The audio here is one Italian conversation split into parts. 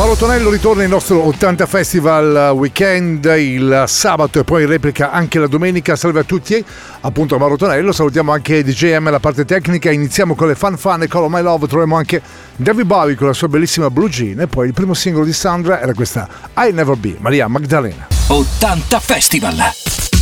Mauro Tonello ritorna il nostro 80 Festival Weekend il sabato e poi in replica anche la domenica. Salve a tutti, appunto Mauro Tonello. Salutiamo anche DJM la parte tecnica. Iniziamo con le fan fan e Call My Love. Troviamo anche David Bowie con la sua bellissima Blue Jean. E poi il primo singolo di Sandra era questa I Never Be, Maria Magdalena. 80 Festival. Festival.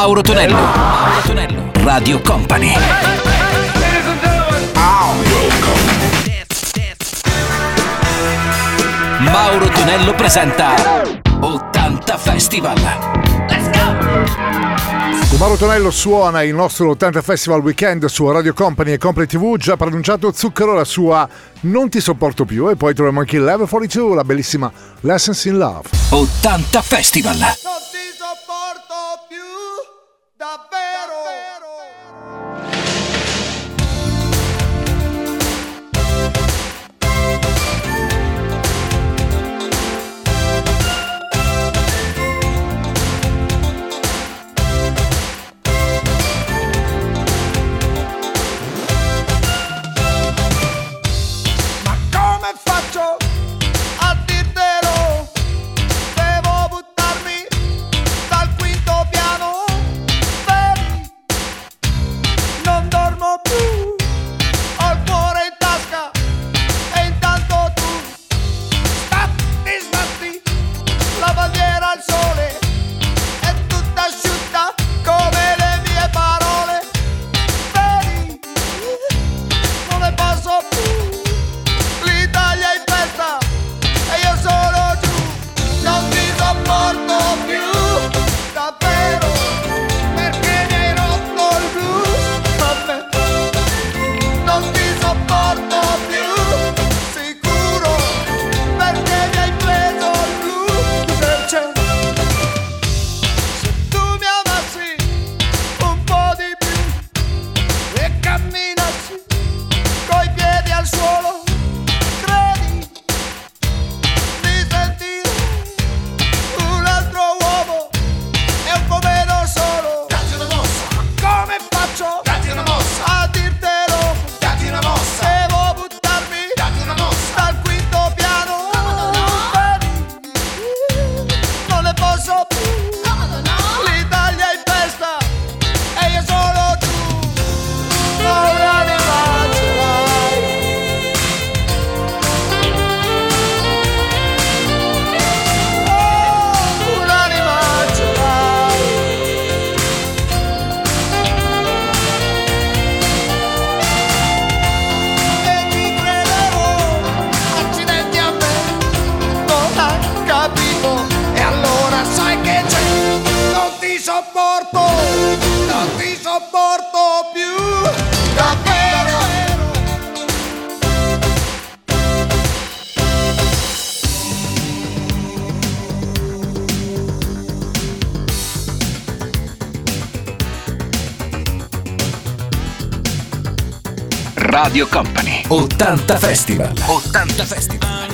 Mauro Tonello. Mauro Tonello. Radio Company. Mauro Tonello presenta 80 Festival. Let's go! Mauro Tonello suona il nostro 80 Festival Weekend su Radio Company e Company TV, già pronunciato Zucchero la sua Non ti sopporto più e poi troviamo anche il Level 42, la bellissima Lessons in Love. 80 Festival. Davvero. sopporto, non ti sopporto più, davvero. Radio Company. 80 Festival. 80 Festival.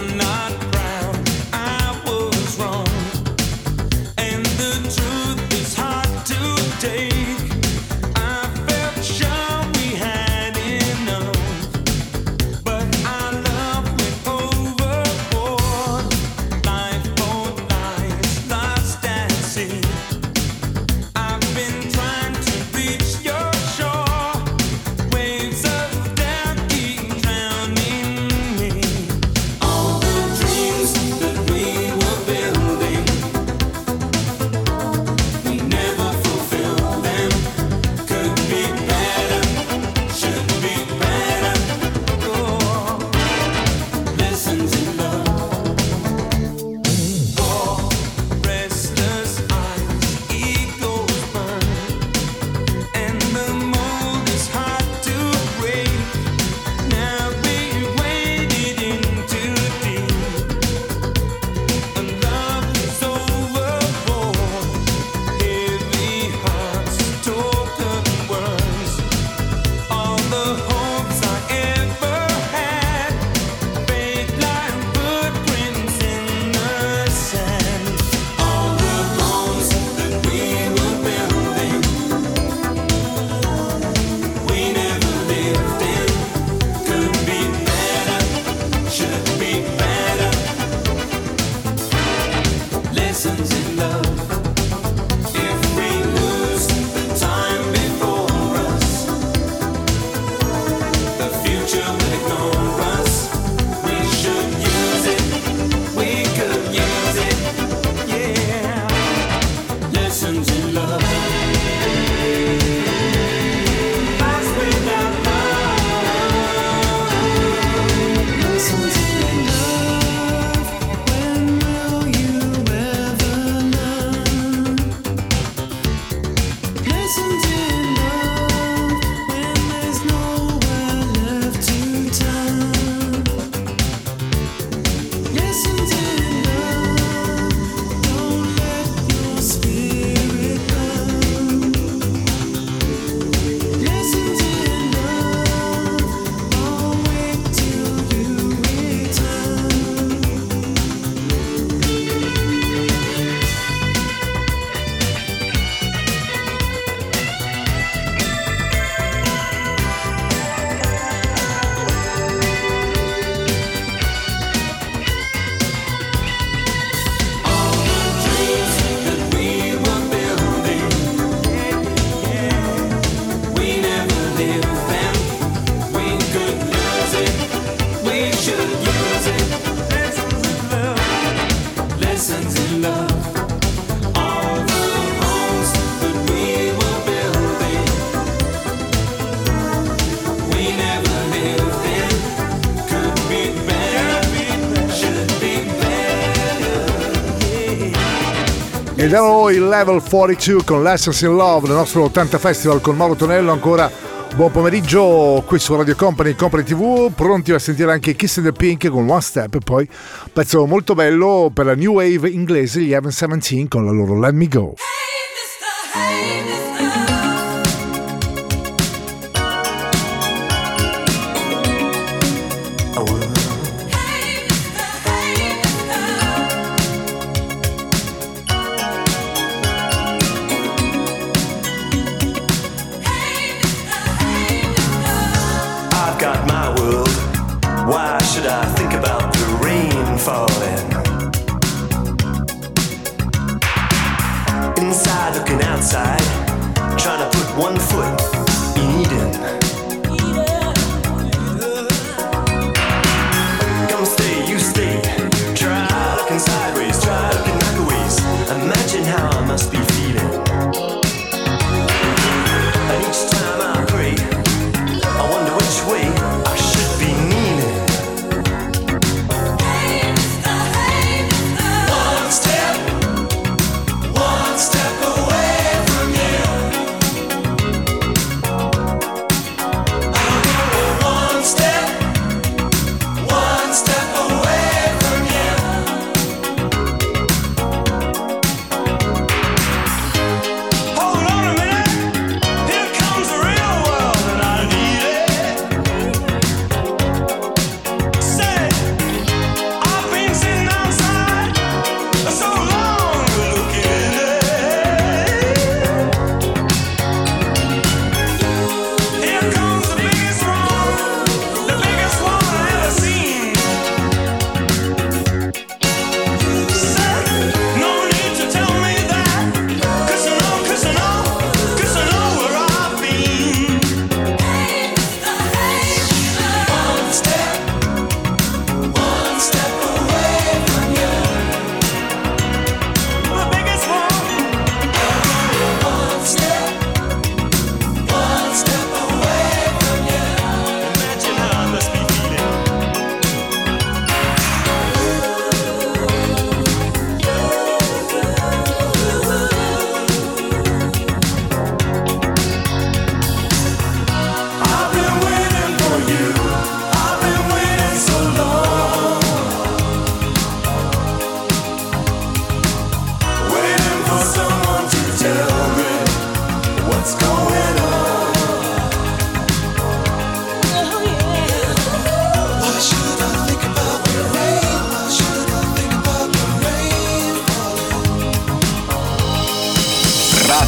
poi Level 42 con Lessons in Love, il nostro 80 Festival con Mauro Tonello ancora Buon pomeriggio qui su Radio Company, Company TV, pronti a sentire anche Kiss in the Pink con One Step e poi pezzo molto bello per la new wave inglese, gli Evan 17 con la loro Let Me Go. Hey, Mr. Hey, Mr.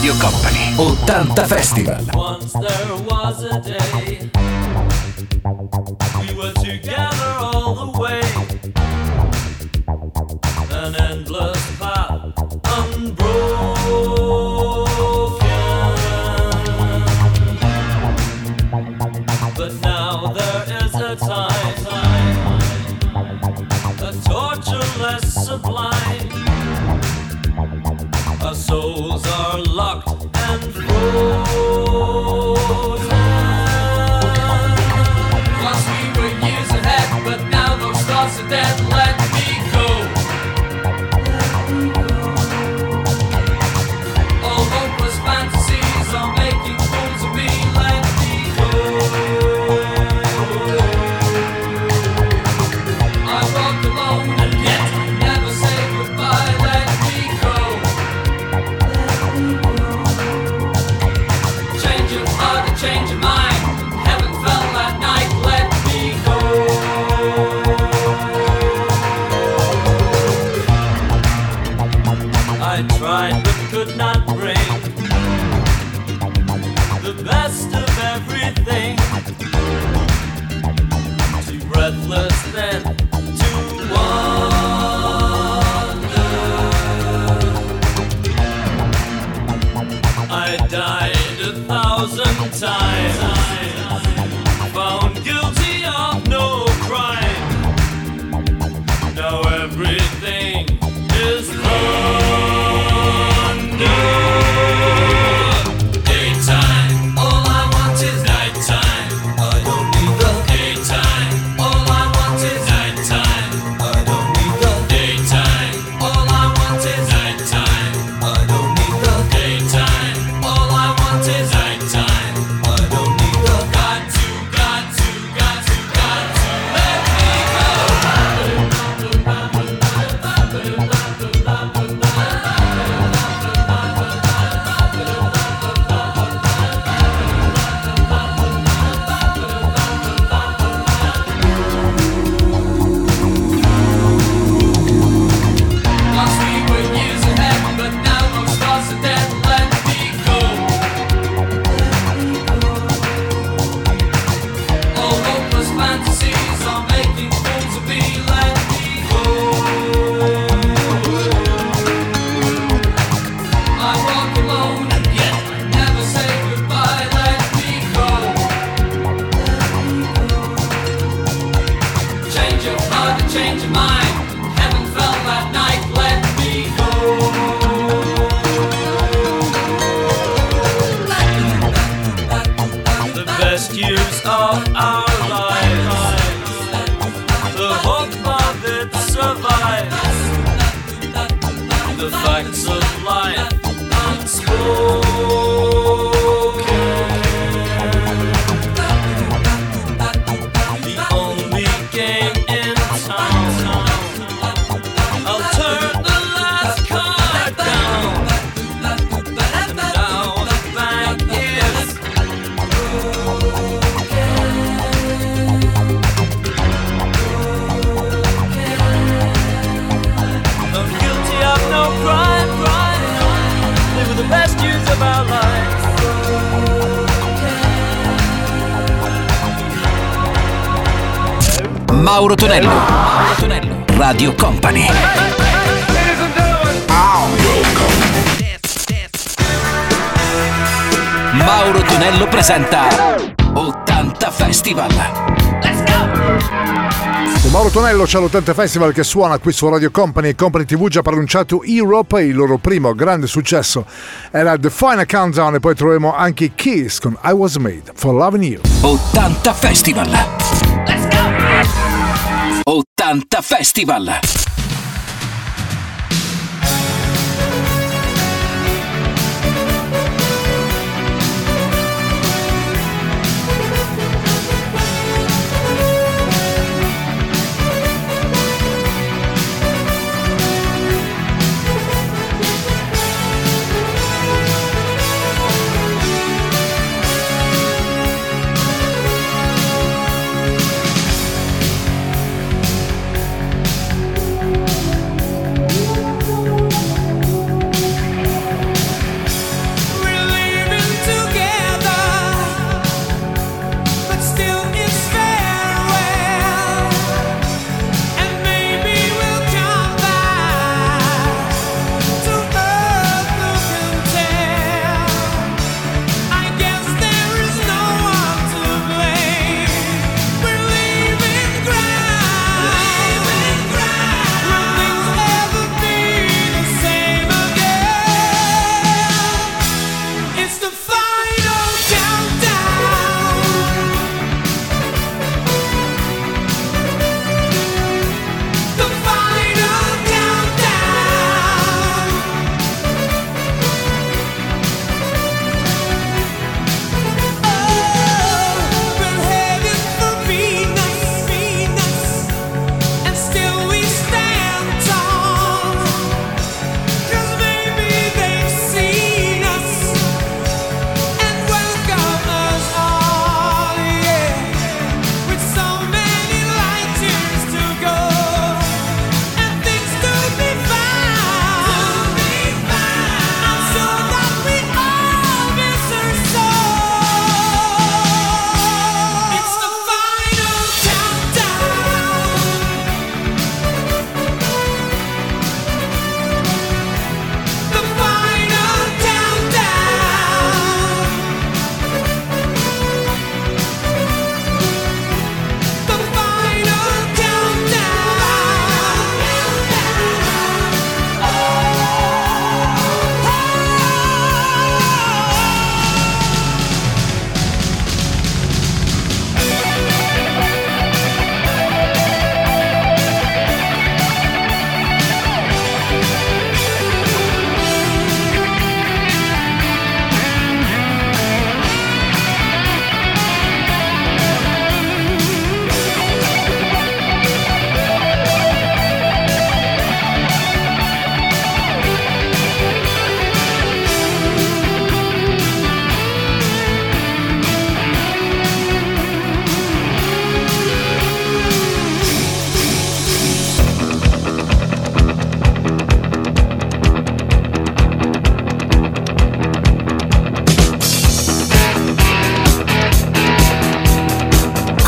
Radio Company 80 Festival. Once there was a day change your mind. Mauro Tonello. Mauro Tonello. Radio Company. Mauro Tonello presenta 80 Festival. Let's go! Mauro Tonello c'è l'80 Festival che suona qui su Radio Company e Company TV già pronunciato Europe il loro primo grande successo era The Final Countdown e poi troveremo anche Kiss con I Was Made for Loving You 80 Festival Let's go! 80 Festival!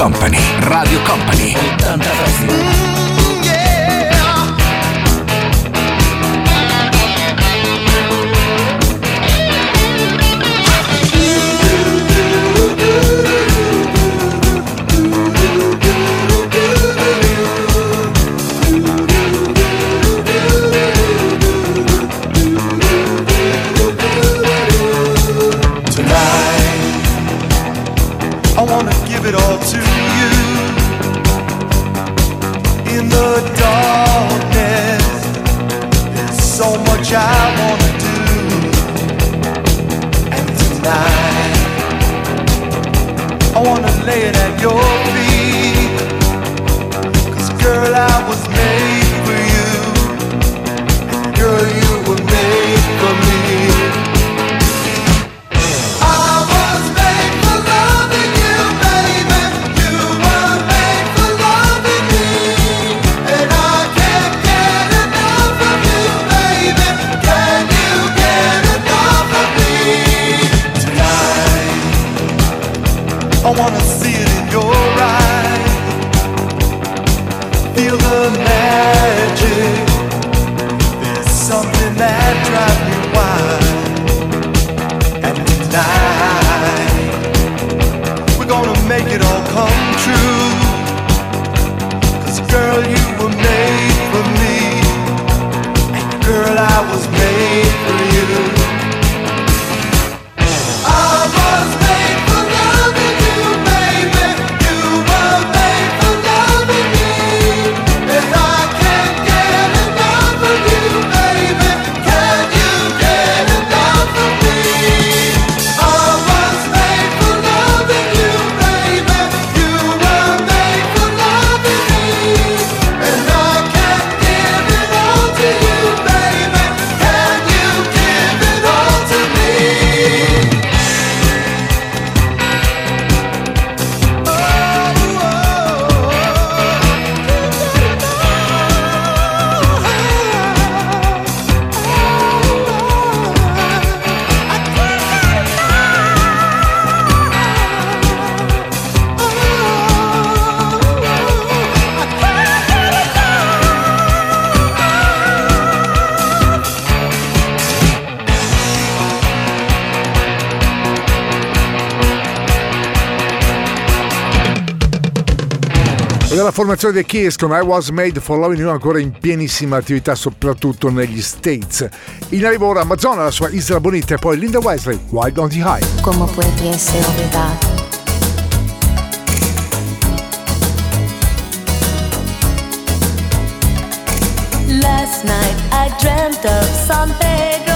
Company, Radio Company, 80 yo. wanna see it in your eyes. Feel the magic. E dalla formazione dei Kiss con I Was Made for Loving You ancora in pienissima attività soprattutto negli States. In arrivo ora Amazon, la sua Isla Bonita e poi Linda Wesley, Wild on the High. Come puoi essere olvidato? Last night I dreamt of San Pedro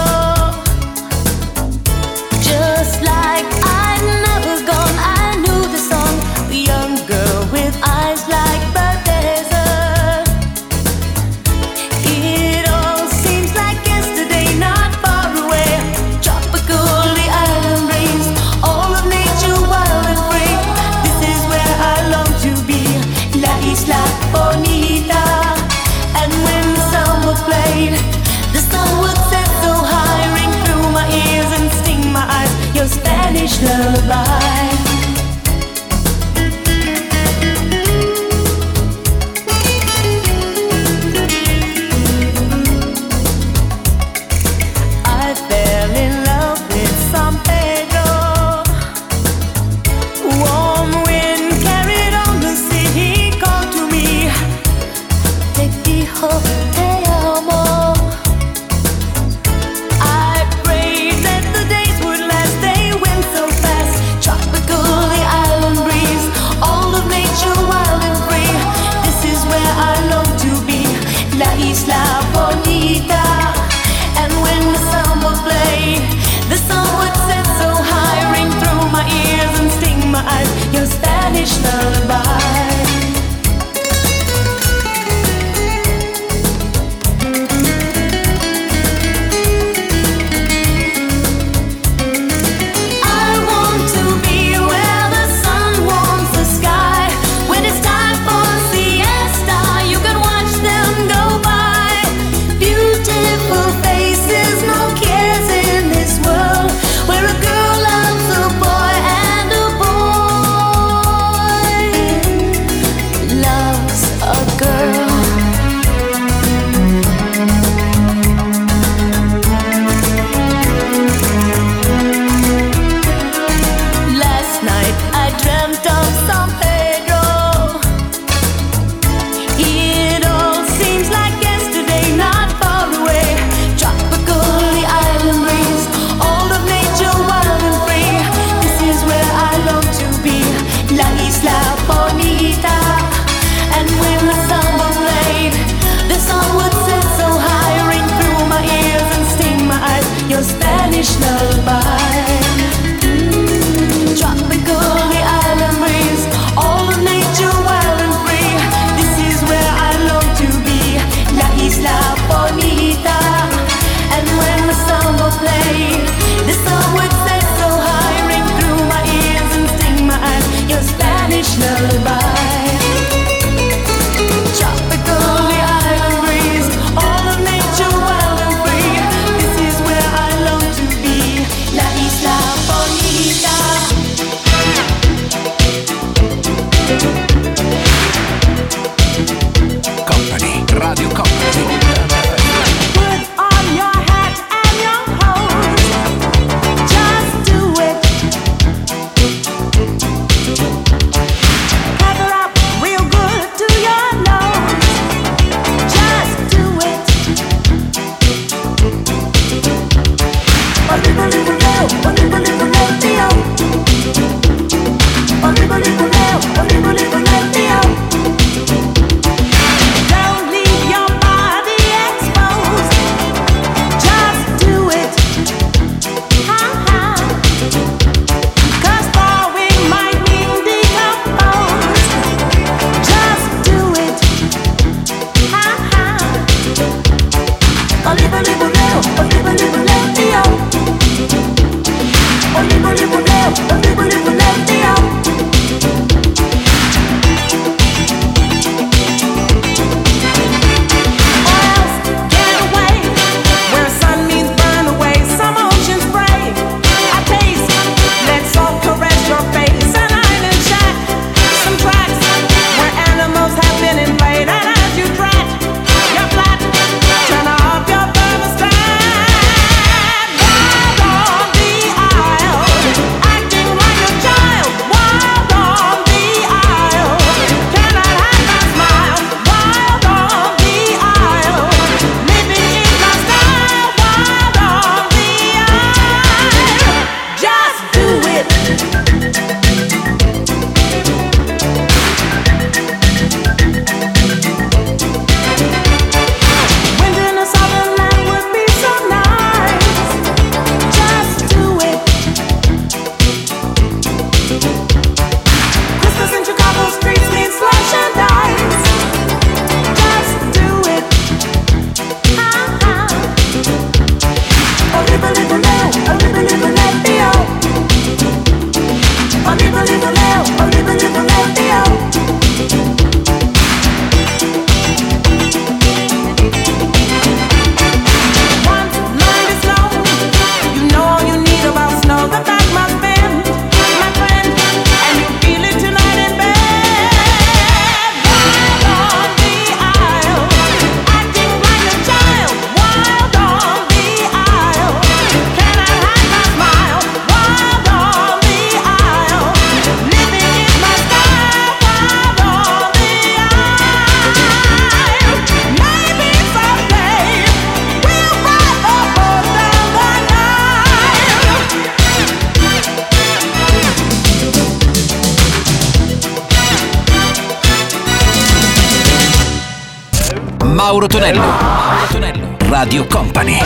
Mauro Tonello. Mauro Tonello. Radio Company.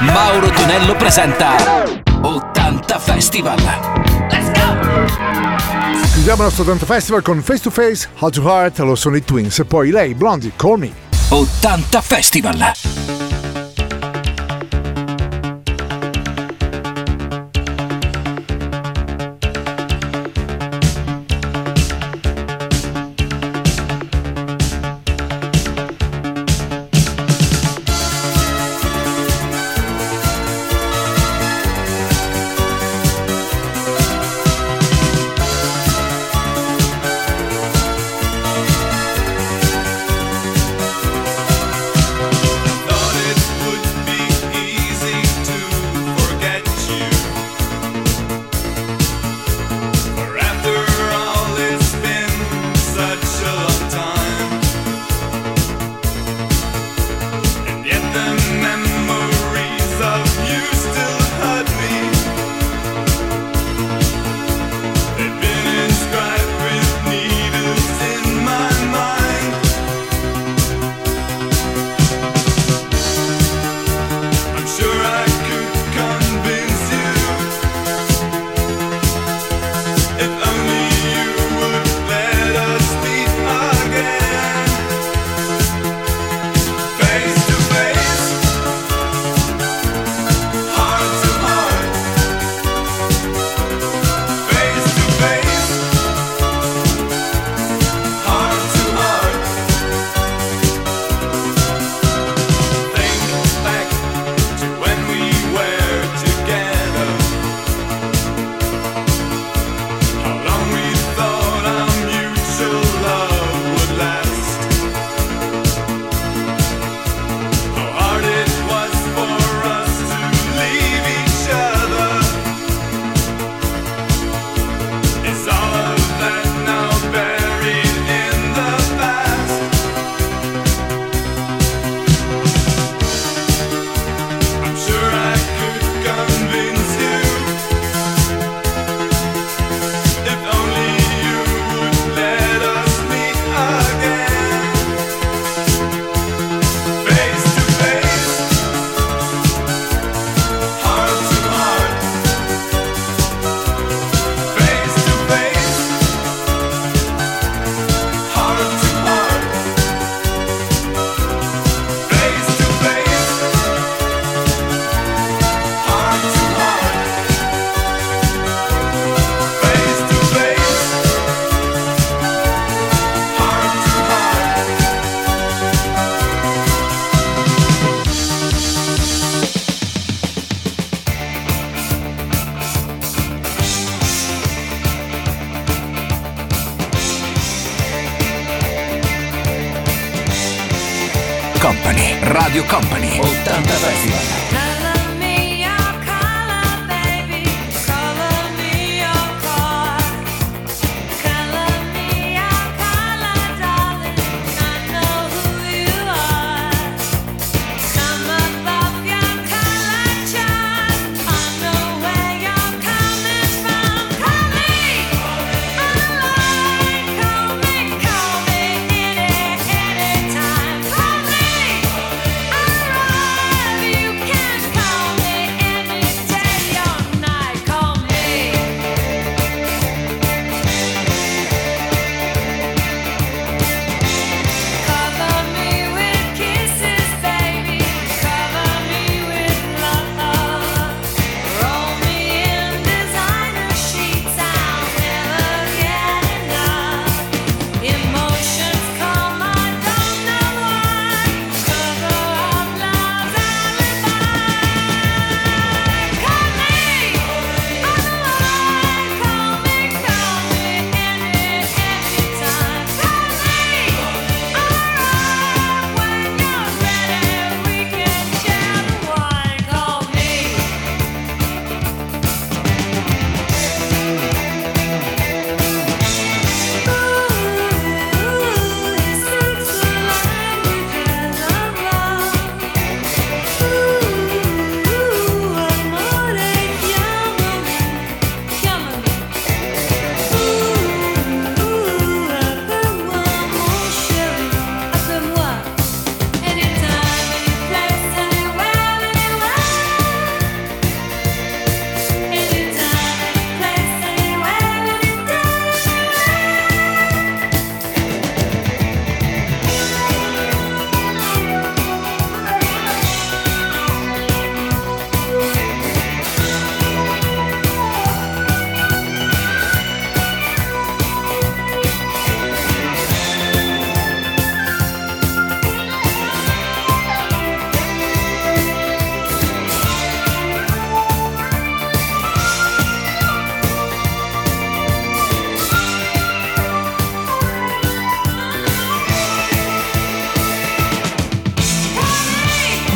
Mauro Tonello presenta 80 Festival. Let's go! Chiudiamo il nostro 80 Festival con Face to Face, Hot to Heart, lo sono i Twins e poi lei, Blondie, Call Me. 80 Festival.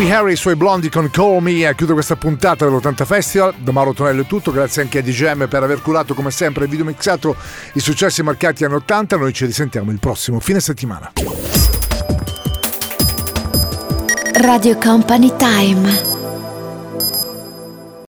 E i suoi blondi con Call Me a chiudere questa puntata dell'80 Festival. Da Mauro Tonello è tutto, grazie anche a DGM per aver curato come sempre il video mixato i successi marcati anni 80. Noi ci risentiamo il prossimo fine settimana. Radio Company Time.